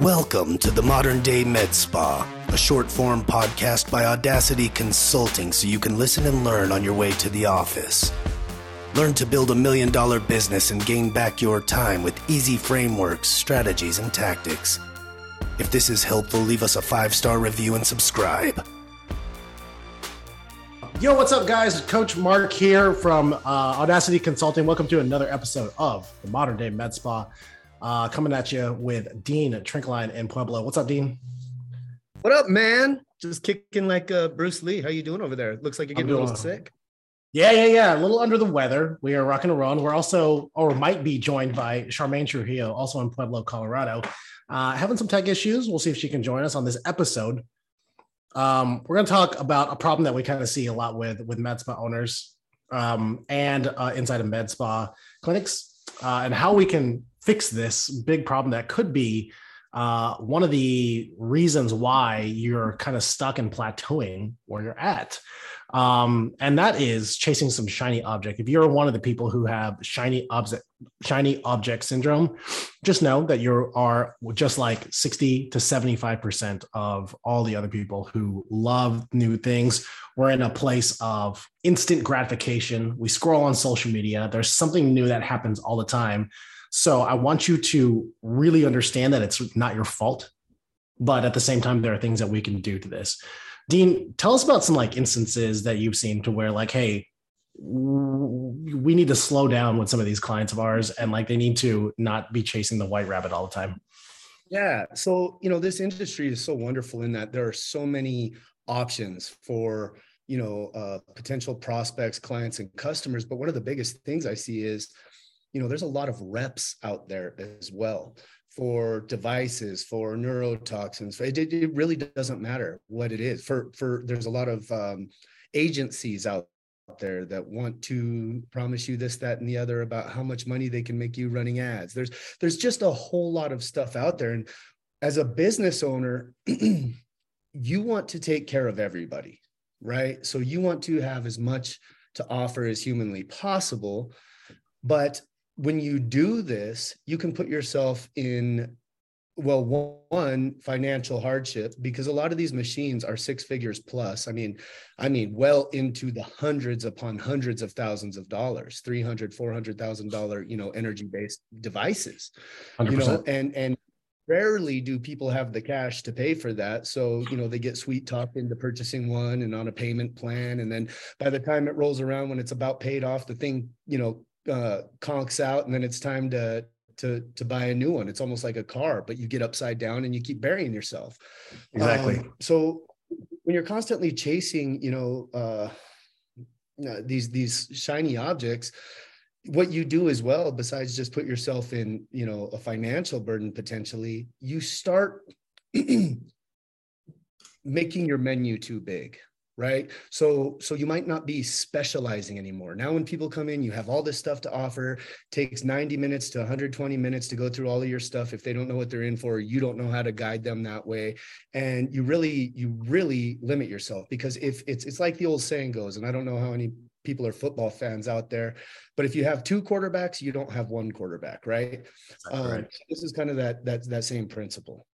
Welcome to the Modern Day Med Spa, a short form podcast by Audacity Consulting so you can listen and learn on your way to the office. Learn to build a million dollar business and gain back your time with easy frameworks, strategies, and tactics. If this is helpful, leave us a five star review and subscribe. Yo, what's up, guys? Coach Mark here from uh, Audacity Consulting. Welcome to another episode of the Modern Day Med Spa. Uh, coming at you with Dean Trinkline in Pueblo. What's up, Dean? What up, man? Just kicking like uh, Bruce Lee. How you doing over there? Looks like you're getting a little sick. Yeah, yeah, yeah. A little under the weather. We are rocking and rolling. We're also, or might be joined by Charmaine Trujillo, also in Pueblo, Colorado. Uh, having some tech issues. We'll see if she can join us on this episode. Um, we're going to talk about a problem that we kind of see a lot with with med spa owners um, and uh, inside of med spa clinics, uh, and how we can fix this big problem that could be uh, one of the reasons why you're kind of stuck and plateauing where you're at. Um, and that is chasing some shiny object. If you're one of the people who have shiny object, shiny object syndrome, just know that you are just like 60 to 75% of all the other people who love new things. We're in a place of instant gratification. We scroll on social media. There's something new that happens all the time so I want you to really understand that it's not your fault, but at the same time, there are things that we can do to this. Dean, tell us about some like instances that you've seen to where like, hey, we need to slow down with some of these clients of ours and like they need to not be chasing the white rabbit all the time. Yeah. So, you know, this industry is so wonderful in that there are so many options for, you know, uh, potential prospects, clients, and customers. But one of the biggest things I see is you know, there's a lot of reps out there as well for devices, for neurotoxins. It, it really doesn't matter what it is. For for there's a lot of um, agencies out there that want to promise you this, that, and the other about how much money they can make you running ads. There's there's just a whole lot of stuff out there, and as a business owner, you want to take care of everybody, right? So you want to have as much to offer as humanly possible, but when you do this, you can put yourself in, well, one financial hardship because a lot of these machines are six figures plus. I mean, I mean, well into the hundreds upon hundreds of thousands of dollars, 300, 400,000 dollar, you know, energy based devices, 100%. you know, and, and, rarely do people have the cash to pay for that so you know they get sweet talked into purchasing one and on a payment plan and then by the time it rolls around when it's about paid off the thing you know uh, conks out, and then it's time to to to buy a new one. It's almost like a car, but you get upside down and you keep burying yourself. Exactly. Um, so when you're constantly chasing, you know, uh, uh, these these shiny objects, what you do as well, besides just put yourself in, you know, a financial burden potentially, you start making your menu too big right? So so you might not be specializing anymore. Now when people come in you have all this stuff to offer. Takes 90 minutes to 120 minutes to go through all of your stuff. If they don't know what they're in for you don't know how to guide them that way. And you really you really limit yourself because if it's it's like the old saying goes and i don't know how many people are football fans out there but if you have two quarterbacks you don't have one quarterback right, um, right. this is kind of that that that same principle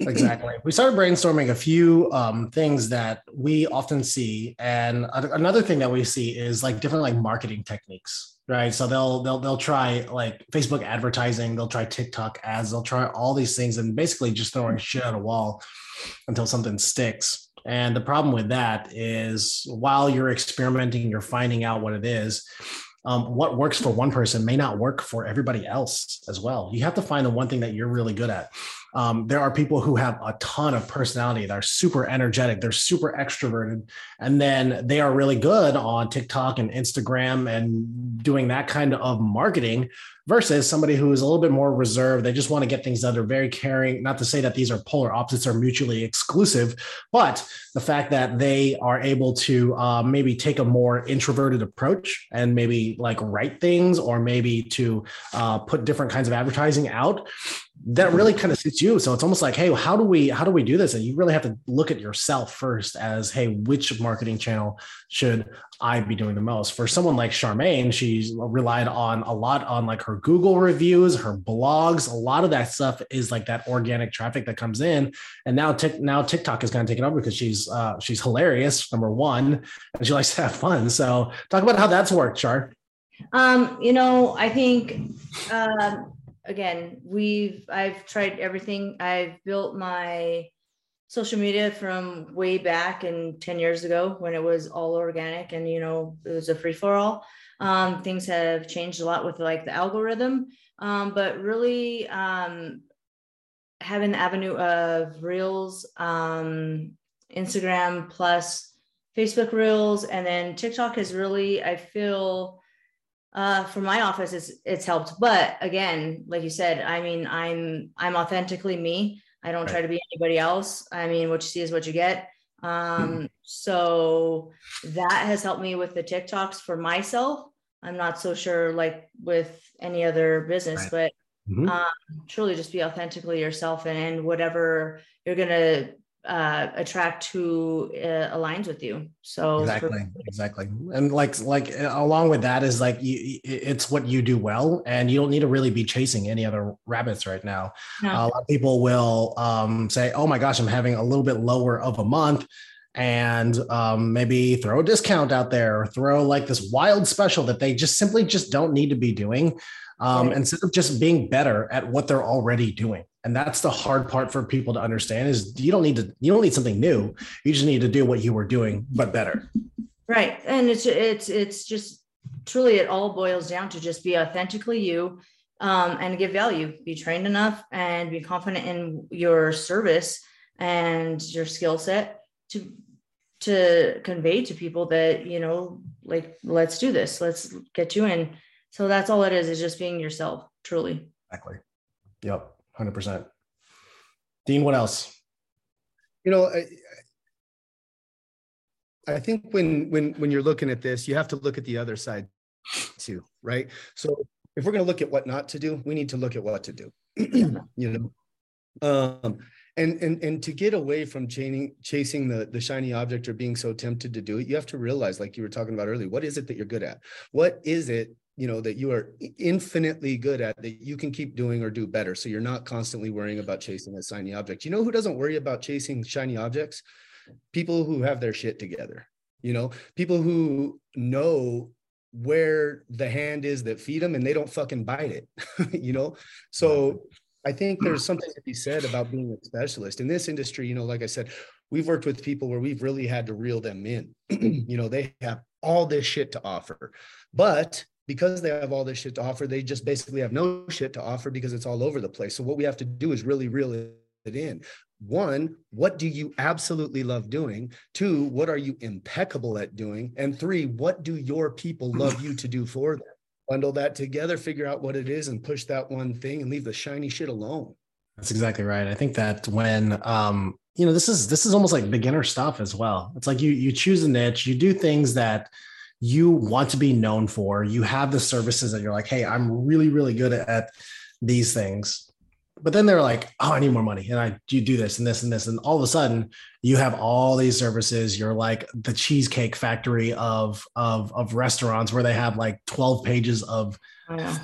exactly. We started brainstorming a few um, things that we often see, and another thing that we see is like different like marketing techniques, right? So they'll they'll they'll try like Facebook advertising, they'll try TikTok ads, they'll try all these things, and basically just throwing shit at a wall until something sticks. And the problem with that is while you're experimenting, you're finding out what it is. Um, what works for one person may not work for everybody else as well. You have to find the one thing that you're really good at. Um, there are people who have a ton of personality. They're super energetic. They're super extroverted. And then they are really good on TikTok and Instagram and doing that kind of marketing versus somebody who is a little bit more reserved. They just want to get things done. They're very caring. Not to say that these are polar opposites are mutually exclusive, but the fact that they are able to uh, maybe take a more introverted approach and maybe like write things or maybe to uh, put different kinds of advertising out that really kind of suits you. So it's almost like, hey, how do we how do we do this? And you really have to look at yourself first as, hey, which marketing channel should I be doing the most? For someone like Charmaine, she's relied on a lot on like her Google reviews, her blogs. A lot of that stuff is like that organic traffic that comes in. And now, tick, now TikTok is kind of taking over because she's uh, she's hilarious, number one, and she likes to have fun. So talk about how that's worked, Char. Um, you know, I think. Um, again, we've I've tried everything. I've built my social media from way back and 10 years ago when it was all organic and you know it was a free for all um, things have changed a lot with like the algorithm um, but really um, having the avenue of reels um, instagram plus facebook reels and then tiktok is really i feel uh, for my office, it's it's helped. But again, like you said, I mean, I'm I'm authentically me. I don't right. try to be anybody else. I mean, what you see is what you get. Um, mm-hmm. so that has helped me with the TikToks for myself. I'm not so sure like with any other business, right. but mm-hmm. um, truly just be authentically yourself and, and whatever you're gonna uh, attract who uh, aligns with you. So exactly, for- exactly, and like like along with that is like you, it's what you do well, and you don't need to really be chasing any other rabbits right now. No. Uh, a lot of people will um, say, "Oh my gosh, I'm having a little bit lower of a month." and um, maybe throw a discount out there or throw like this wild special that they just simply just don't need to be doing um, right. instead of just being better at what they're already doing and that's the hard part for people to understand is you don't need to you don't need something new. You just need to do what you were doing but better. Right. And it's it's it's just truly it all boils down to just be authentically you um, and give value. Be trained enough and be confident in your service and your skill set to to convey to people that you know like let's do this. Let's get you in. So that's all it is is just being yourself truly. Exactly. Yep 100%. Dean, what else? You know, I, I think when when when you're looking at this, you have to look at the other side too, right? So if we're going to look at what not to do, we need to look at what to do. you know, um, and and and to get away from chaining, chasing the the shiny object or being so tempted to do it, you have to realize, like you were talking about earlier, what is it that you're good at? What is it you know that you are infinitely good at that you can keep doing or do better. So you're not constantly worrying about chasing a shiny object. You know who doesn't worry about chasing shiny objects? People who have their shit together you know? People who know where the hand is that feed them and they don't fucking bite it you know? So i think there's something to be said about being a specialist. In this industry you know like i said we've worked with people where we've really had to reel them in. You know they have all this shit to offer but because they have all this shit to offer, they just basically have no shit to offer because it's all over the place. So what we have to do is really reel it in. One, what do you absolutely love doing? Two, what are you impeccable at doing? And three, what do your people love you to do for them? Bundle that together, figure out what it is, and push that one thing and leave the shiny shit alone. That's exactly right. I think that when um, you know, this is this is almost like beginner stuff as well. It's like you you choose a niche, you do things that you want to be known for. You have the services that you're like, hey, I'm really, really good at these things. But then they're like, oh, I need more money. And I you do this and this and this. And all of a sudden you have all these services. You're like the cheesecake factory of of of restaurants where they have like 12 pages of.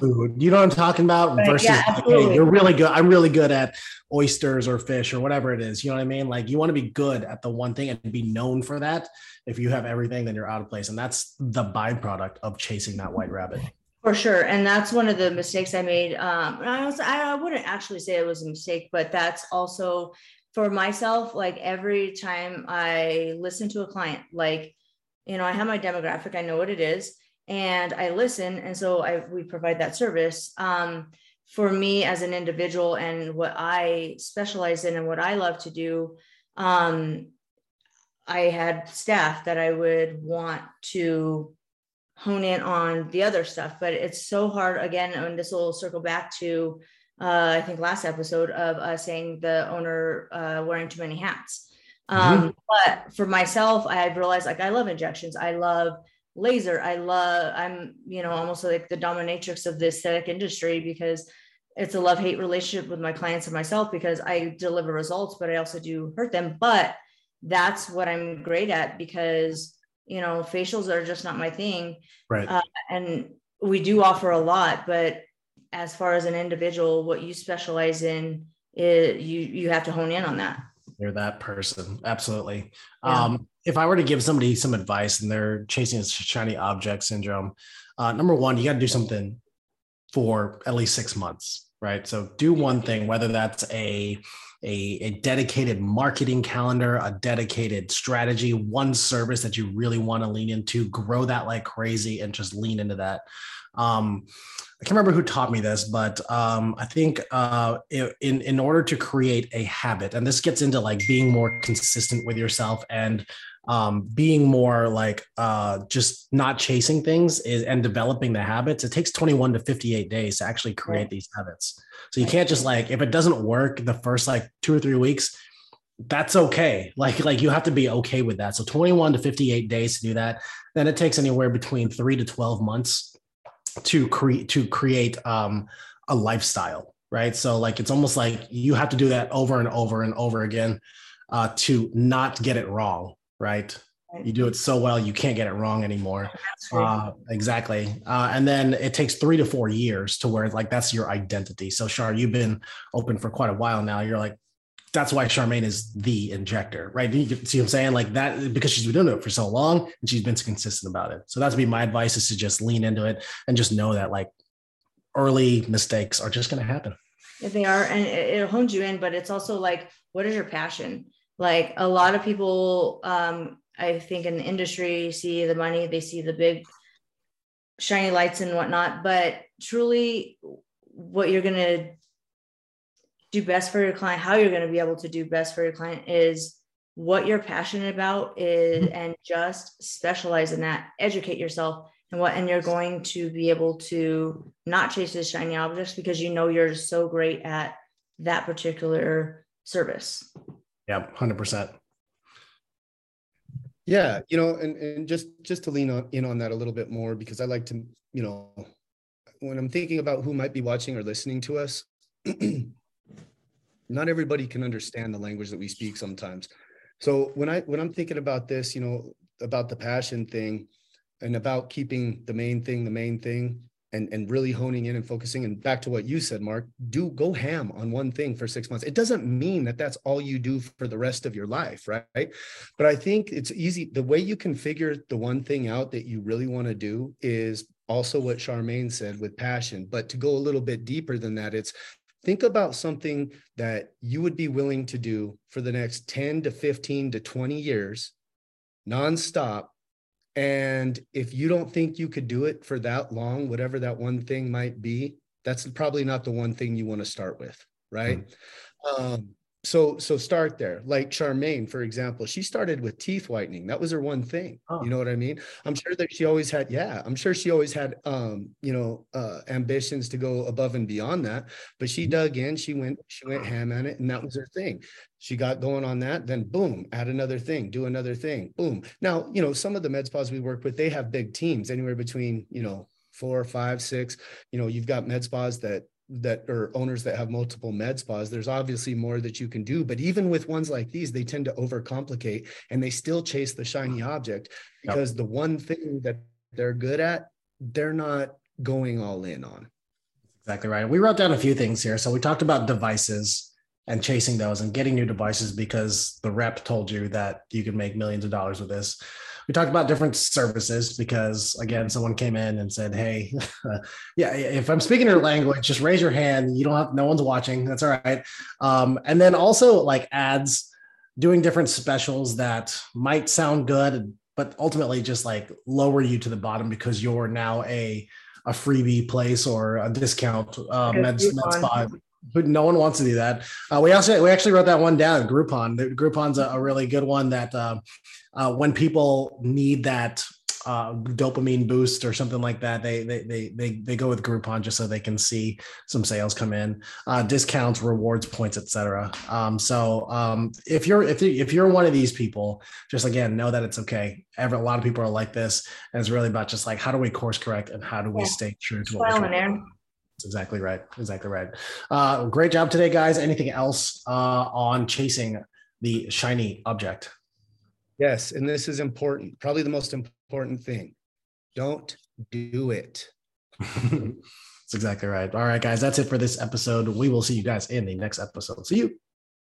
Food. You know what I'm talking about? Right. Versus yeah, hey, you're really good. I'm really good at oysters or fish or whatever it is. You know what I mean? Like you want to be good at the one thing and be known for that. If you have everything, then you're out of place. And that's the byproduct of chasing that white rabbit. For sure. And that's one of the mistakes I made. Um, I was, I wouldn't actually say it was a mistake, but that's also for myself. Like every time I listen to a client, like, you know, I have my demographic, I know what it is and I listen. And so I, we provide that service. Um, for me as an individual and what I specialize in and what I love to do, um, I had staff that I would want to hone in on the other stuff, but it's so hard again. And this will circle back to, uh, I think last episode of us saying the owner uh, wearing too many hats. Um, mm-hmm. But for myself, I had realized like I love injections. I love laser. I love, I'm, you know, almost like the dominatrix of the aesthetic industry because it's a love hate relationship with my clients and myself because I deliver results, but I also do hurt them. But that's what I'm great at because you know facials are just not my thing. Right. Uh, and we do offer a lot, but as far as an individual, what you specialize in, is you you have to hone in on that. You're that person, absolutely. Yeah. Um, if I were to give somebody some advice and they're chasing a shiny object syndrome, uh, number one, you got to do something for at least six months, right? So do one thing, whether that's a, a, a dedicated marketing calendar, a dedicated strategy, one service that you really want to lean into, grow that like crazy and just lean into that. Um, I can't remember who taught me this, but um, I think uh, in in order to create a habit, and this gets into like being more consistent with yourself and um, being more like uh, just not chasing things is, and developing the habits, it takes 21 to 58 days to actually create these habits. So you can't just like, if it doesn't work the first like two or three weeks, that's okay. Like, like you have to be okay with that. So 21 to 58 days to do that. Then it takes anywhere between three to 12 months to create, to create um, a lifestyle. Right. So like, it's almost like you have to do that over and over and over again uh, to not get it wrong right? You do it so well, you can't get it wrong anymore. Uh, exactly. Uh, and then it takes three to four years to where like that's your identity. So, Char, you've been open for quite a while now. You're like, that's why Charmaine is the injector, right? You see what I'm saying? Like that, because she's been doing it for so long and she's been consistent about it. So that's be my advice is to just lean into it and just know that like early mistakes are just going to happen. If They are, and it hones you in, but it's also like, what is your passion? Like a lot of people um, i think in the industry see the money they see the big shiny lights and whatnot but truly what you're going to do best for your client how you're going to be able to do best for your client is what you're passionate about is mm-hmm. and just specialize in that educate yourself and what and you're going to be able to not chase the shiny objects because you know you're so great at that particular service yeah, hundred percent. Yeah, you know, and and just just to lean on in on that a little bit more because I like to, you know, when I'm thinking about who might be watching or listening to us, not everybody can understand the language that we speak sometimes. So when I when I'm thinking about this, you know, about the passion thing and about keeping the main thing the main thing, and and really honing in and focusing. And back to what you said mark do go ham on one thing for 6 months. It doesn't mean that that's all you do for the rest of your life right? But i think it's easy the way you can figure the one thing out that you really want to do is also what charmaine said with passion. But to go a little bit deeper than that it's think about something that you would be willing to do for the next 10 to 15 to 20 years nonstop and if you don't think you could do it for that long, whatever that one thing might be, that's probably not the one thing you want to start with, right? Mm-hmm. Um, so so start there. Like charmaine for example she started with teeth whitening. That was her one thing oh. you know what i mean? I'm sure that she always had yeah i'm sure she always had um you know uh ambitions to go above and beyond that but she mm-hmm. dug in she went she went ham on it and that was her thing. She got going on that then boom add another thing do another thing boom. Now you know some of the med spas we work with they have big teams anywhere between you know four five six you know you've got med spas that that or owners that have multiple med spas there's obviously more that you can do. But even with ones like these they tend to overcomplicate and they still chase the shiny object because yep. the one thing that they're good at they're not going all in on. Exactly right. We wrote down a few things here. So we talked about devices and chasing those and getting new devices because the rep told you that you could make millions of dollars with this we talked about different services because again someone came in and said hey yeah if i'm speaking your language just raise your hand. You don't have no one's watching. That's all right. Um, and then also like ads doing different specials that might sound good but ultimately just like lower you to the bottom because you're now a a freebie place or a discount uh, med, med spa but no one wants to do that. Uh, we also we actually wrote that one down. Groupon. The, Groupon's a, a really good one. That uh, uh, when people need that uh, dopamine boost or something like that, they they they they they go with Groupon just so they can see some sales come in, uh, discounts, rewards, points, etc. Um, so um, if you're if you, if you're one of these people, just again know that it's okay. Every, a lot of people are like this, and it's really about just like how do we course correct and how do we yeah. stay true to what we're That's exactly right. Exactly right. Uh, great job today, guys. Anything else uh, on chasing the shiny object? Yes, and this is important. Probably the most important thing. Don't do it. that's exactly right. All right, guys. That's it for this episode. We will see you guys in the next episode. See you.